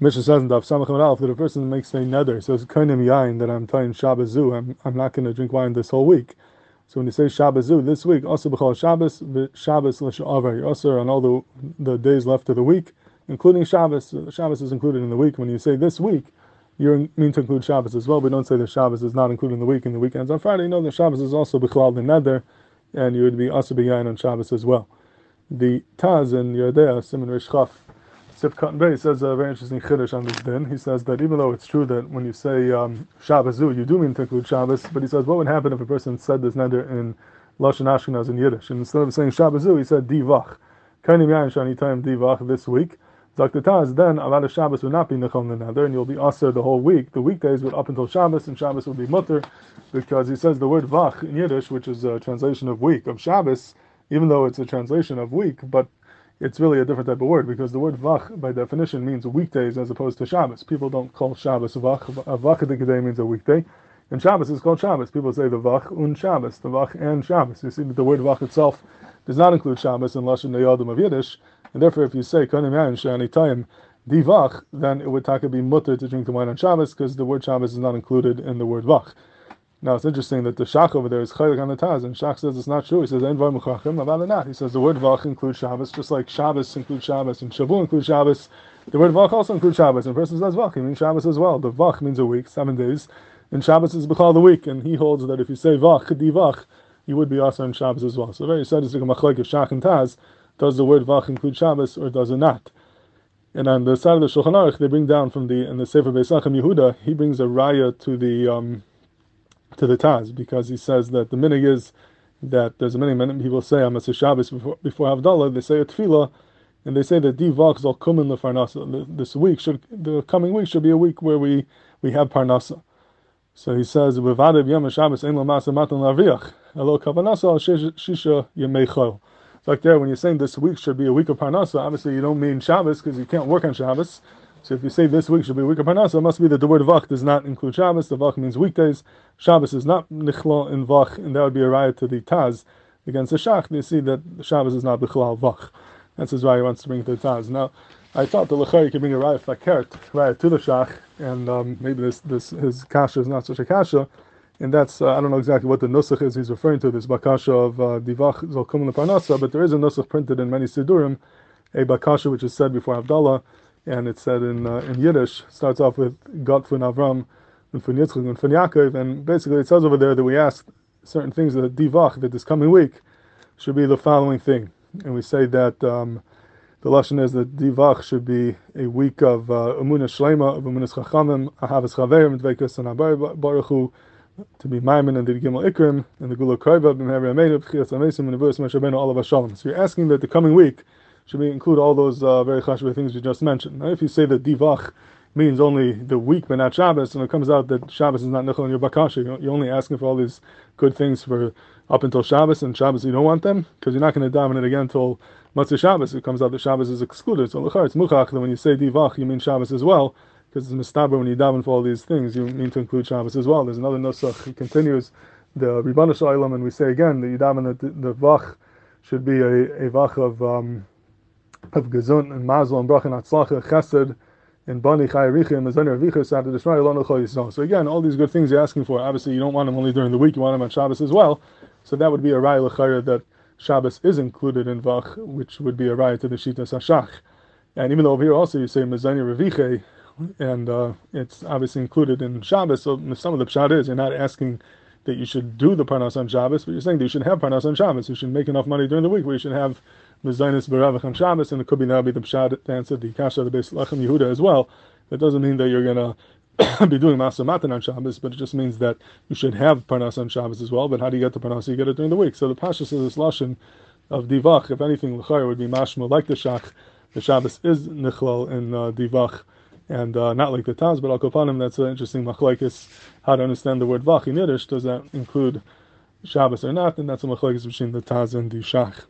Mishnah says in Daf Samach Alf that a person makes a nether, says kainim yain that I'm tying Shabbos zu, I'm, I'm not going to drink wine this whole week. So when you say Shabbos zu this week, also b'chol Shabbos, Shabbos l'sha'avar, you're also on all the, the days left of the week, including Shabbos. Shabbos is included in the week. When you say this week, you mean to include Shabbos as well. We don't say that Shabbos is not included in the week and the weekends on Friday. Know that Shabbos is also b'chlal the nether, and you would be also yain on Shabbos as well. The Taz in Yerdea, Simon Rish Chaf, Sif Cotton Bay says a very interesting chiddush on this din. He says that even though it's true that when you say um, Shabbos you do mean to include Shabbos, but he says what would happen if a person said this neder in Lashon Ashkenaz in Yiddish, and instead of saying Shabbos he said Divach. Kainim Yain Shani Time Divach this week. Dr. Taz, then Avad Shabbos would not be Nechol the nether, and you'll be Aser the whole week. The weekdays would up until Shabbos, and Shabbos would be Mutter, because he says the word Vach in Yiddish, which is a translation of week, of Shabbos, even though it's a translation of week, but it's really a different type of word because the word vach by definition means weekdays as opposed to Shabbos. People don't call Shabbos vach. A vach means a weekday. And Shabbos is called Shabbos. People say the vach un Shabbos, the vach and Shabbos. You see that the word vach itself does not include Shabbos in Lashon Neyadim of Yiddish. And therefore, if you say kanim yan shani divach, then it would taka be mutter to drink the wine on Shabbos because the word Shabbos is not included in the word vach. Now it's interesting that the Shach over there is chaylik on the Taz, and Shach says it's not true. He says ein v'muchachim about not. He says the word vach includes Shabbos, just like Shabbos includes Shabbos and Shavu includes Shabbos. The word vach also includes Shabbos, and a person says vach, he means Shabbos as well. The vach means a week, seven days, and Shabbos is b'chal the week, and he holds that if you say vach, di vach, you would be also on Shabbos as well. So very sadistic machlek of Shach and Taz. Does the word vach include Shabbos or does it not? And on the side of the Shulchan Aruch, they bring down from the in the Sefer Beis Lechem Yehuda, he brings a raya to the um, to the Taz because he says that the minig is that there's many many people say I'm a Shabbos before before Havdalah they say a tefillah and they say that divaks all come in the parnasa. This week should the coming week should be a week where we we have parnasa. So he says v'vadev yom Shabbos ein lamasa matan laviach elo kavanasa shisha yemei It's like there when you're saying this week should be a week of parnasa. Obviously you don't mean Shabbos because you can't work on Shabbos. So if you say this week should be a week of Parnasa, it must be that the word Vach does not include Shabbos. The Vach means weekdays. Shabbos is not Nichlo in Vach, and that would be a riot to the Taz against the Shach. They see that Shabbos is not Bichlal Vach. That's why he wants to bring it to the Taz. Now, I thought the Lechari could bring a riot Fakert, riot to the Shach, and um, maybe this, this his Kasha is not such a Kasha. And that's, uh, I don't know exactly what the Nusach is he's referring to, this Bakasha of uh, Divach Zolkum Parnasa, but there is a Nusach printed in many Sidurim, a Bakasha which is said before Havdalah, and it's said in uh, in Yiddish. Starts off with God von Avram and von Yitzchak and von Yaakov, and basically it says over there that we ask certain things that divach that this coming week should be the following thing, and we say that. Um, the lesson is that divach should be a week of umuna uh, shlema, of umunas chachamim, ahavas chaverim, dveikus and baruch to be maimin and the gimel ikrim, and the gula kraiva, b'meheri ameinu, b'chias amesim, and the Moshe all of Shalom. So you're asking that the coming week should we include all those uh, very chashuv things you just mentioned. Now, if you say that divach means only the week but not Shabbos, and it comes out that Shabbos is not nechol in your bakasha, you're only asking for all these good things for up until Shabbos, and Shabbos you don't want them because you're not going to dominate again until Motzei Shabbos. It comes out that Shabbos is excluded. So lechar it's muchach that when you say divach you mean Shabbos as well because it's mistaber when you daven for all these things you mean to include Shabbos as well. There's another nusach. He continues the Ribbana Shalom, and we say again that you daven the, the vach should be a, a vach of um, of Gezun and Mazel and Brach and Atzlacha, Chesed, and Bani Chayaricha and Mazani Ravicha Sada Deshmai Elon. So again, all these good things you're asking for. Obviously, you don't want them only during the week; you want them on Shabbos as well. So that would be a raya that Shabbos is included in Vach, which would be a raya to the Shita Sashach. And even though over here also you say Mazani Ravicha, and uh, it's obviously included in Shabbos. So some of the pshat is you're not asking that you should do the parnas on Shabbos, but you're saying that you should have parnas on Shabbos. You should make enough money during the week where you should have mezainis beravach on Shabbos, and it could be now be the pshat answer the kasha the Beis Lechem Yehuda as well. That doesn't mean that you're gonna be doing Masa Matan on Shabbos, but it just means that you should have Parnas on Shabbos as well. But how do you get the Parnas? You get it during the week. So the Pasha says this Lashon of Divach, if anything, L'chayr would be Mashma like the Shach. The Shabbos is Nichlal in uh, Divach, and uh, not like the Taz, but Al Kopanim, that's an interesting machlaikis, how to understand the word Vach in Yiddish. Does that include Shabbos or not? And that's a machlaikis between the Taz and the Shach.